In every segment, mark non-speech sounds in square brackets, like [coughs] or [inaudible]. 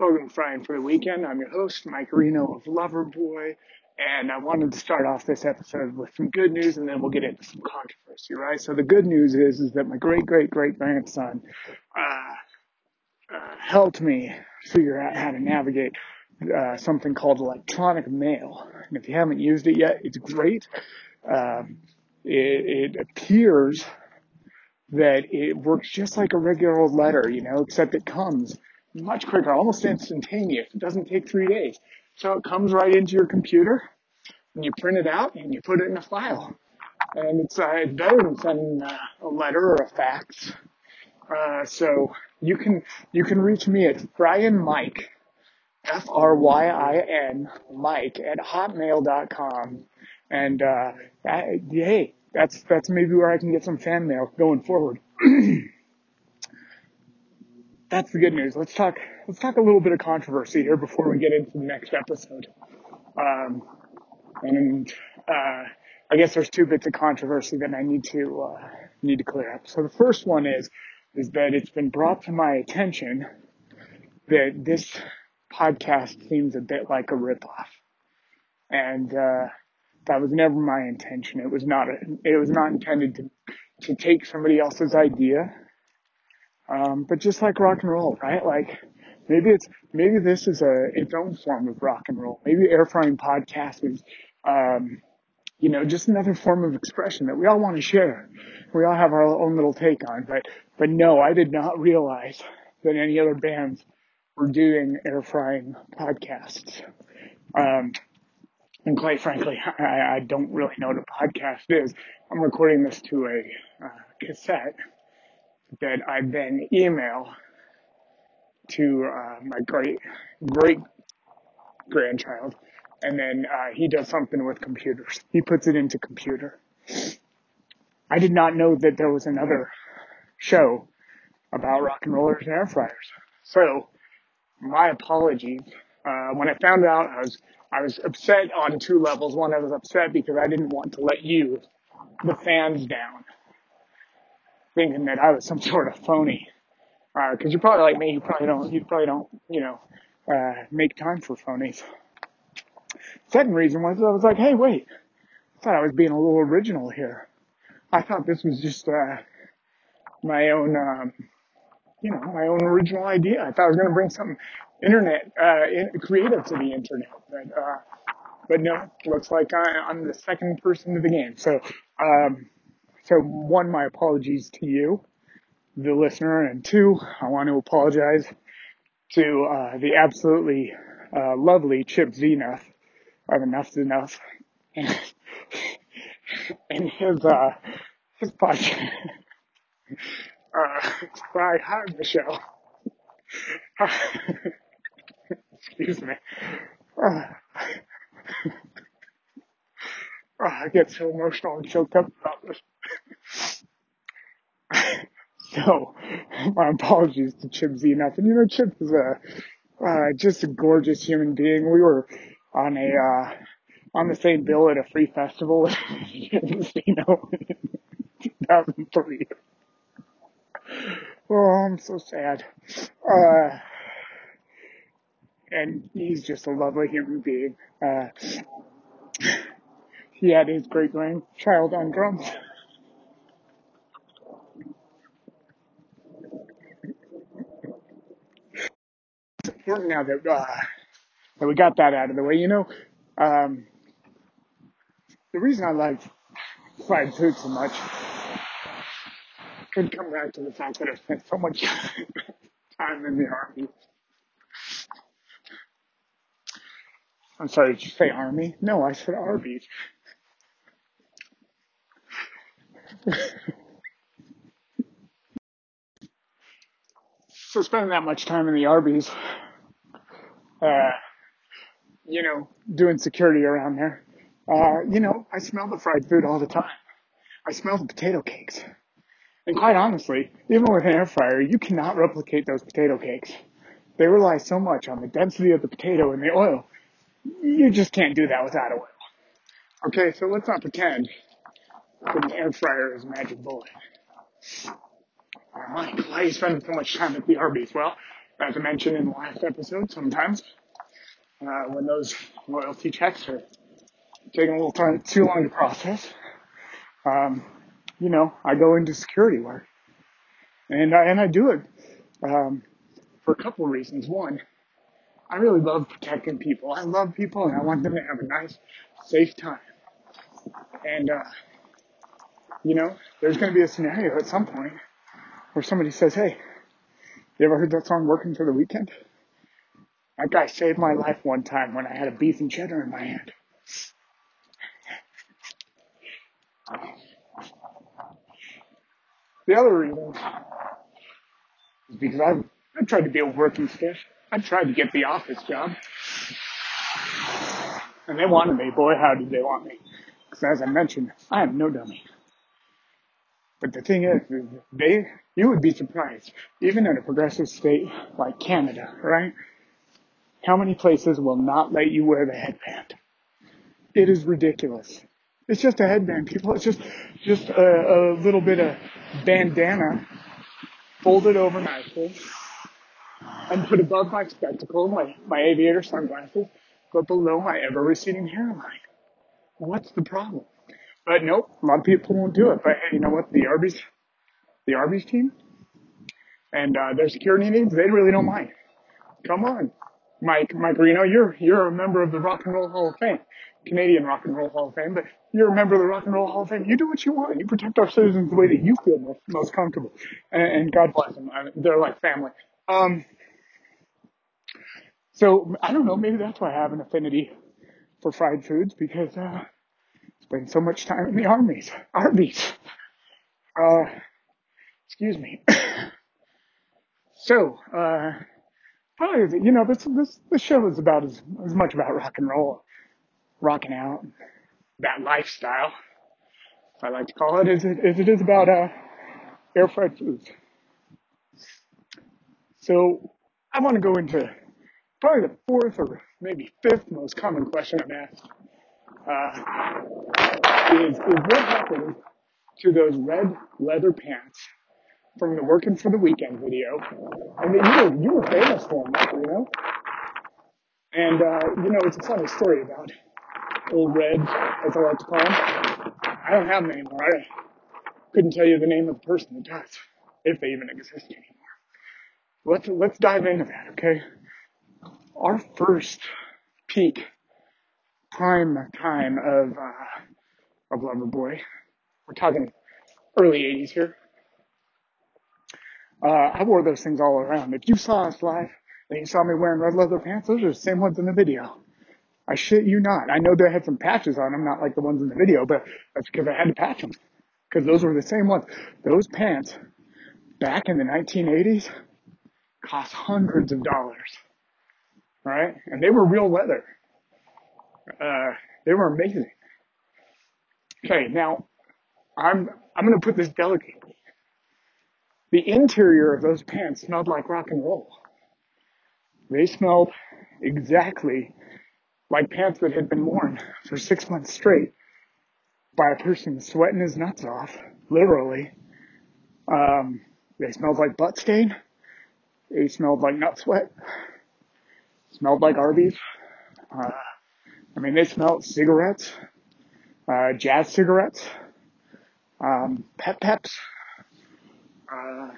To Frying for the Weekend. I'm your host, Mike Reno of Loverboy, and I wanted to start off this episode with some good news, and then we'll get into some controversy, right? So the good news is, is that my great great great grandson uh, uh, helped me figure out how to navigate uh, something called electronic mail. And if you haven't used it yet, it's great. Um, it, it appears that it works just like a regular old letter, you know, except it comes much quicker, almost instantaneous. It doesn't take three days. So it comes right into your computer and you print it out and you put it in a file. And it's, uh, better than sending uh, a letter or a fax. Uh, so you can, you can reach me at Fryin Mike, F-R-Y-I-N, Mike at hotmail.com. And, uh, hey, that's, that's maybe where I can get some fan mail going forward. [clears throat] that's the good news. Let's talk, let's talk a little bit of controversy here before we get into the next episode. Um, and, uh, I guess there's two bits of controversy that I need to, uh, need to clear up. So the first one is, is that it's been brought to my attention that this podcast seems a bit like a ripoff. And, uh, that was never my intention. It was not, a, it was not intended to, to take somebody else's idea um, but just like rock and roll, right? Like maybe it's maybe this is a its own form of rock and roll. Maybe air frying podcast is, um, you know, just another form of expression that we all want to share. We all have our own little take on. But but no, I did not realize that any other bands were doing air frying podcasts. Um, and quite frankly, I, I don't really know what a podcast is. I'm recording this to a uh, cassette that I then email to uh, my great great grandchild, and then uh, he does something with computers. He puts it into computer. I did not know that there was another show about rock and rollers and air fryers. So my apologies. Uh, when I found out, I was I was upset on two levels. One, I was upset because I didn't want to let you, the fans, down thinking that I was some [laughs] sort of phony. Uh, cause you're probably like me, you probably don't, you probably don't, you know, uh, make time for phonies. Second reason was I was like, hey, wait, I thought I was being a little original here. I thought this was just, uh, my own, um, you know, my own original idea. I thought I was going to bring something internet, uh, in, creative to the internet, but, uh, but no, looks like I, I'm the second person to the game. So, um, so one, my apologies to you, the listener, and two, I want to apologize to uh, the absolutely uh, lovely Chip Z'Nuff of Enuff Z'Nuff and, [laughs] and his uh, his podcast. [laughs] uh, hi, hi, Michelle. [laughs] Excuse me. Uh, I get so emotional and choked up about this. [laughs] so, my apologies to Chip Z'Nuff. And you know, Chip is a, uh, just a gorgeous human being. We were on a, uh, on the same bill at a free festival, [laughs] you know, 2003. Oh, I'm so sad. Uh, and he's just a lovely human being. Uh, he had his great grandchild on drums. [laughs] important now that uh, that we got that out of the way. You know, um, the reason I like fried food so much could come back to the fact that I spent so much [laughs] time in the army. I'm sorry, did you say army? No, I said Arby's. [laughs] so spending that much time in the Arby's uh, you know, doing security around there. Uh, you know, I smell the fried food all the time. I smell the potato cakes. And quite honestly, even with an air fryer, you cannot replicate those potato cakes. They rely so much on the density of the potato and the oil. You just can't do that without oil. Okay, so let's not pretend that an air fryer is a magic bullet. Mike, why are you spending so much time at the Arby's? Well, as I mentioned in the last episode, sometimes uh, when those loyalty checks are taking a little time too long to process, um, you know, I go into security work, and I, and I do it um, for a couple of reasons. One, I really love protecting people. I love people, and I want them to have a nice, safe time. And uh, you know, there's going to be a scenario at some point where somebody says, "Hey, you ever heard that song "Working for the Weekend"? That guy saved my life one time when I had a beef and cheddar in my hand." The other reason is because I've, I've tried to be a working stiff. I've tried to get the office job. And they wanted me. Boy, how did they want me. Because as I mentioned, I am no dummy. But the thing is, they, you would be surprised, even in a progressive state like Canada, right? How many places will not let you wear the headband? It is ridiculous. It's just a headband, people. It's just, just a, a little bit of bandana folded over nicely and put above my spectacles, my, my aviator sunglasses, but below my ever receding hairline. What's the problem? But nope, a lot of people won't do it. But hey, you know what? The Arby's, the Arby's team and uh, their security needs, they really don't mind. Come on, Mike, Mike Reno, you're you're a member of the Rock and Roll Hall of Fame, Canadian Rock and Roll Hall of Fame, but you're a member of the Rock and Roll Hall of Fame. You do what you want. You protect our citizens the way that you feel most, most comfortable, and, and God bless them. I, they're like family. Um, so I don't know. Maybe that's why I have an affinity for fried foods because uh, spend so much time in the armies, Arby's. Uh, excuse me. [coughs] so, uh, probably, you know, this, this, this show is about as, as much about rock and roll, rocking out, that lifestyle, I like to call it, as it, as it is about, uh, air fried foods. So, I want to go into probably the fourth or maybe fifth most common question I'm asked. Uh, is, is what happened to those red leather pants from the Working for the Weekend video. And that you were, you were famous for them, you know? And, uh, you know, it's a funny story about old red, as I like to call them. I don't have them anymore. I couldn't tell you the name of the person that does, if they even exist anymore. Let's, let's dive into that, okay? Our first peak prime time of, uh, of Loverboy. We're talking early 80s here. Uh, I wore those things all around. If you saw us live and you saw me wearing red leather pants, those are the same ones in the video. I shit you not. I know they had some patches on them, not like the ones in the video, but that's because I had to patch them. Because those were the same ones. Those pants, back in the 1980s, cost hundreds of dollars. Right? And they were real leather. Uh, they were amazing. Okay, now, I'm, I'm gonna put this delicately. The interior of those pants smelled like rock and roll. They smelled exactly like pants that had been worn for six months straight by a person sweating his nuts off, literally. Um, they smelled like butt stain. They smelled like nut sweat. Smelled like Arby's. Uh, I mean, they smelled cigarettes, uh, jazz cigarettes, um, pep peps. Uh,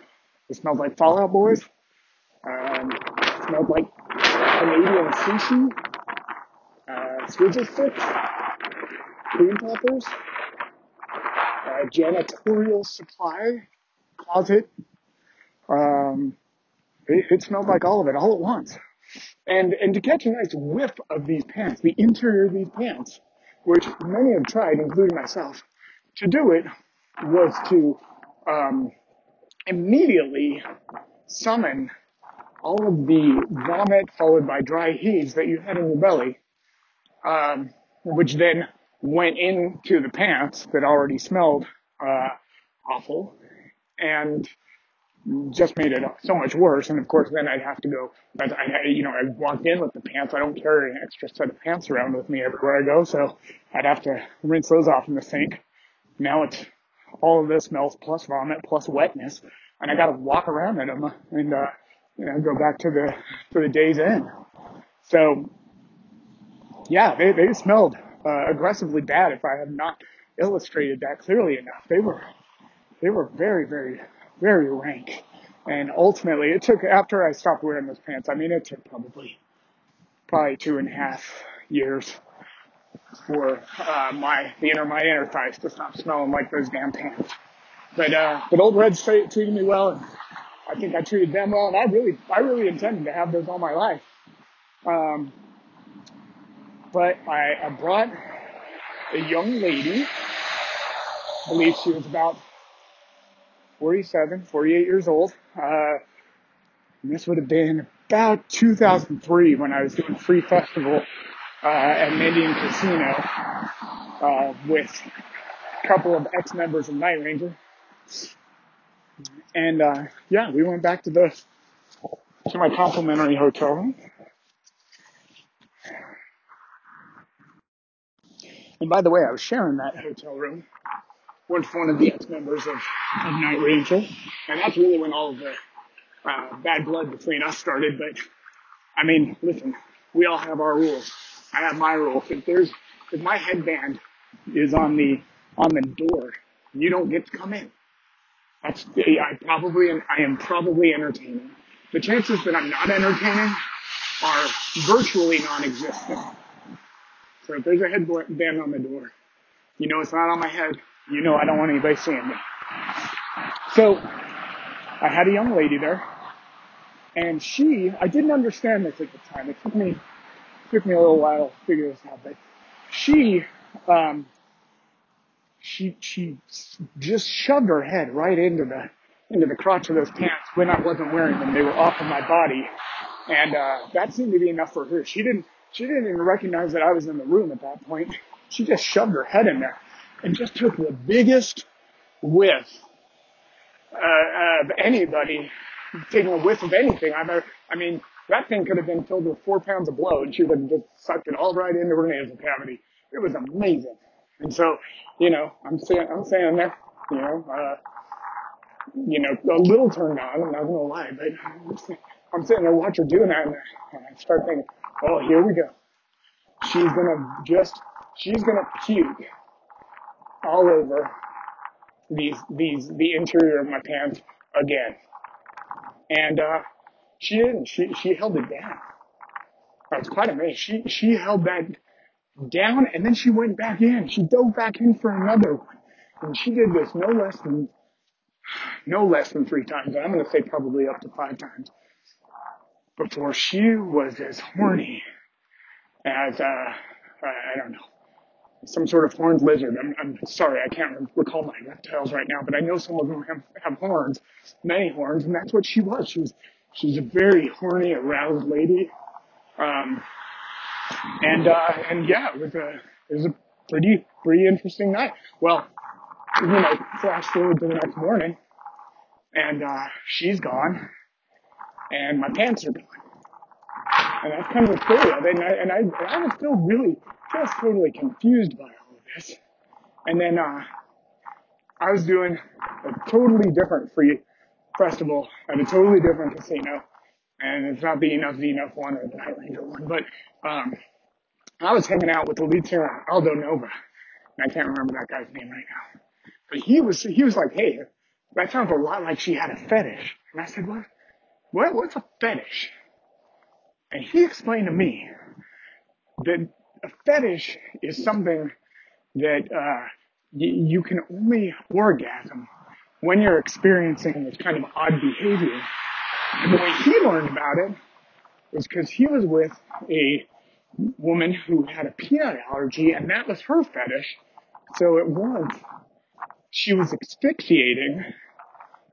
it smelled like Fallout Boys. Um, it smelled like Canadian sushi, uh, squidget sticks, cream poppers, uh, janitorial supply, closet. Um, it, it smelled like all of it all at once. And, and to catch a nice whiff of these pants, the interior of these pants, which many have tried, including myself, to do it was to, um, immediately summon all of the vomit followed by dry heaves that you had in your belly, um, which then went into the pants that already smelled uh, awful, and just made it so much worse. And of course, then I'd have to go. I, you know, I walked in with the pants. I don't carry an extra set of pants around with me everywhere I go, so I'd have to rinse those off in the sink. Now it's all of this smells plus vomit plus wetness, and I got to walk around in them. And uh, you know, go back to the, to the days end. So yeah, they, they smelled, uh, aggressively bad if I have not illustrated that clearly enough. They were, they were very, very, very rank. And ultimately it took, after I stopped wearing those pants, I mean, it took probably, probably two and a half years for, uh, my, the inner, my inner thighs to stop smelling like those damn pants. But, uh, but old Red treated me well and I think I treated them well and I really, I really intended to have those all my life. Um, but I, I brought a young lady, I believe she was about 47, 48 years old. Uh, this would have been about 2003 when I was doing free festival uh, at Mandian Casino uh, with a couple of ex-members of Night Ranger. And uh, yeah, we went back to the to my complimentary hotel room. And by the way, I was sharing that hotel room with one of the ex-members of, of Night Ranger, and that's really when all of the uh, bad blood between us started. But I mean, listen, we all have our rules. I have my rules. If there's if my headband is on the on the door, you don't get to come in. That's I probably am, I am probably entertaining. The chances that I'm not entertaining are virtually non-existent. So if there's a headband on the door, you know it's not on my head. You know I don't want anybody seeing me. So I had a young lady there, and she I didn't understand this at the time. It took me it took me a little while to figure this out, but she um, she she just shoved her head right into the into the crotch of those pants when I wasn't wearing them. They were off of my body, and uh, that seemed to be enough for her. She didn't she didn't even recognize that I was in the room at that point. She just shoved her head in there and just took the biggest whiff uh, of anybody taking a whiff of anything I've ever. I mean, that thing could have been filled with four pounds of blow, and she would have just sucked it all right into her nasal cavity. It was amazing. And so, you know, I'm saying, I'm saying there, you know, uh, you know, a little turned on. I'm not gonna lie, but I'm, I'm sitting there watching her doing that, and I start thinking, oh, here we go. She's gonna just, she's gonna puke all over these, these, the interior of my pants again. And, uh, she didn't. She, she held it down. Was quite amazed. She, she held that down and then she went back in. She dove back in for another one. And she did this no less than, no less than three times. I'm going to say probably up to five times before she was as horny as, uh, I don't know, some sort of horned lizard. I'm, I'm sorry, I can't recall my reptiles right now, but I know some of them have, have horns, many horns, and that's what she was. She was, she was a very horny, aroused lady. Um, and, uh, and yeah, it was a, it was a pretty, pretty interesting night. Well, you know, flash forward to the next morning, and, uh, she's gone, and my pants are gone. And that's kind of the story of it. And I, and I, and I was still really just totally confused by all of this. And then, uh, I was doing a totally different free festival at a totally different casino. And it's not the Enuff Z'Nuff one or the Night Ranger one, but, um, I was hanging out with the lead singer, Aldo Nova. And I can't remember that guy's name right now. But he was, he was like, hey, that sounds a lot like she had a fetish. And I said, what? What, what's a fetish? And he explained to me that a fetish is something that uh, y- you can only orgasm when you're experiencing this kind of odd behavior. And the way he learned about it was because he was with a woman who had a peanut allergy, and that was her fetish. So it was she was asphyxiating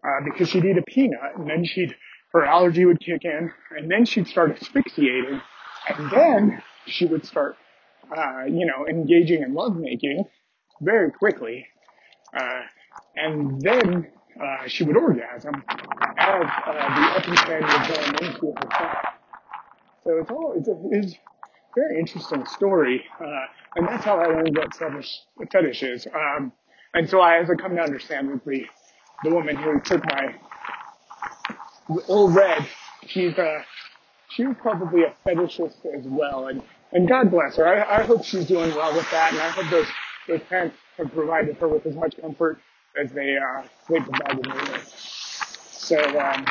uh, because she'd eat a peanut, and then she'd her allergy would kick in, and then she'd start asphyxiating, and then she would start, uh, you know, engaging in lovemaking very quickly, uh, and then uh, she would orgasm as uh, the epipen would go into her thigh. So it's all it's a, it's a very interesting story, uh, and that's how I learned what fetish, fetish is. Um, and so I, as I come to understand with the the woman who took my old red she's uh, she was probably a fetishist as well, and and God bless her. I, I hope she's doing well with that, and I hope those those parents have provided her with as much comfort as they uh, they provided me with. So um,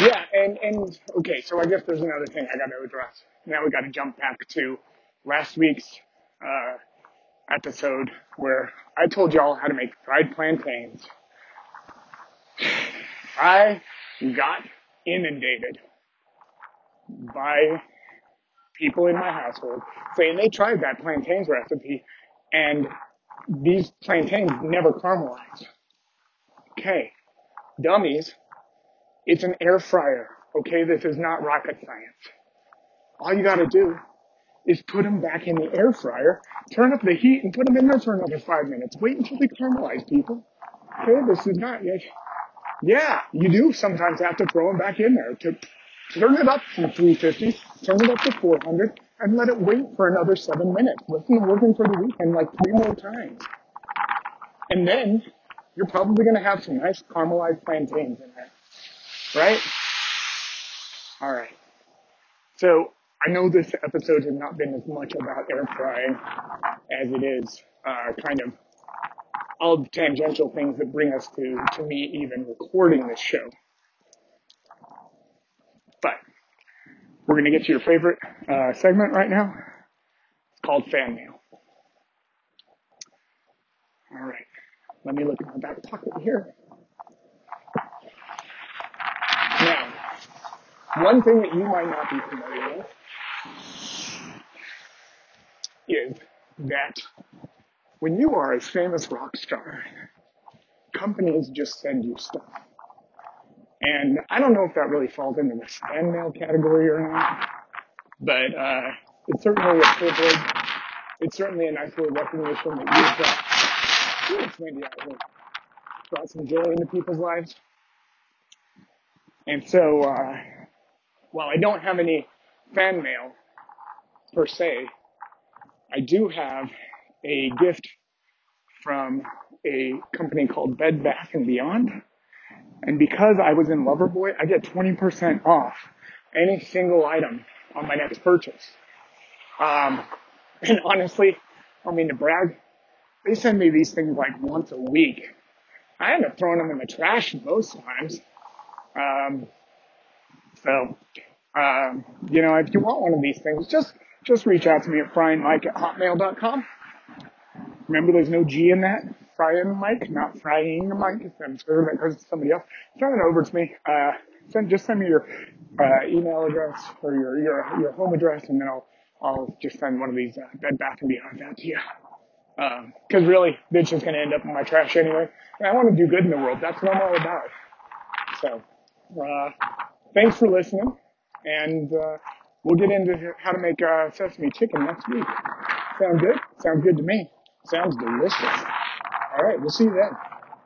yeah, and and okay, so I guess there's another thing I got to address. Now we got to jump back to last week's uh, episode where I told y'all how to make fried plantains. [sighs] I got inundated by people in my household saying they tried that plantains recipe and these plantains never caramelize. Okay, dummies, it's an air fryer. Okay, this is not rocket science. All you gotta do is put them back in the air fryer, turn up the heat and put them in there for another five minutes. Wait until they caramelize, people. Okay, this is not, yeah, you do sometimes have to throw them back in there to turn it up from 350, turn it up to 400, and let it wait for another seven minutes. Listen to working for the weekend like three more times. And then you're probably going to have some nice caramelized plantains in there. Right? All right. So I know this episode has not been as much about air frying as it is uh, kind of all the tangential things that bring us to, to me even recording this show. But we're going to get to your favorite uh, segment right now. It's called fan mail. All right. Let me look in my back pocket here. Now, one thing that you might not be familiar with is that when you are a famous rock star, companies just send you stuff. And I don't know if that really falls into the fan mail category or not, but uh, it's certainly a privilege. It's certainly a nice little recognition that you've got. uh, maybe brought some joy into people's lives. And so, uh, while I don't have any fan mail per se, I do have a gift from a company called Bed Bath and Beyond. And because I was in Loverboy, I get 20% off any single item on my next purchase. Um, [clears throat] and honestly, I mean to brag, they send me these things like once a week. I end up throwing them in the trash most times. Um, so, um, you know, if you want one of these things, just just reach out to me at fryingmike at hotmail.com. Remember, there's no G in that. Frying Mike, not frying Mike. I'm sure that goes to somebody else. Send it over to me. Uh, send, just send me your uh, email address or your, your your home address, and then I'll I'll just send one of these uh, Bed Bath and Beyond out to you. Because um, really, this is going to end up in my trash anyway. And I want to do good in the world. That's what I'm all about. So, uh, thanks for listening, and uh, we'll get into how to make uh, sesame chicken next week. Sound good? Sounds good to me. Sounds delicious. All right, we'll see you then.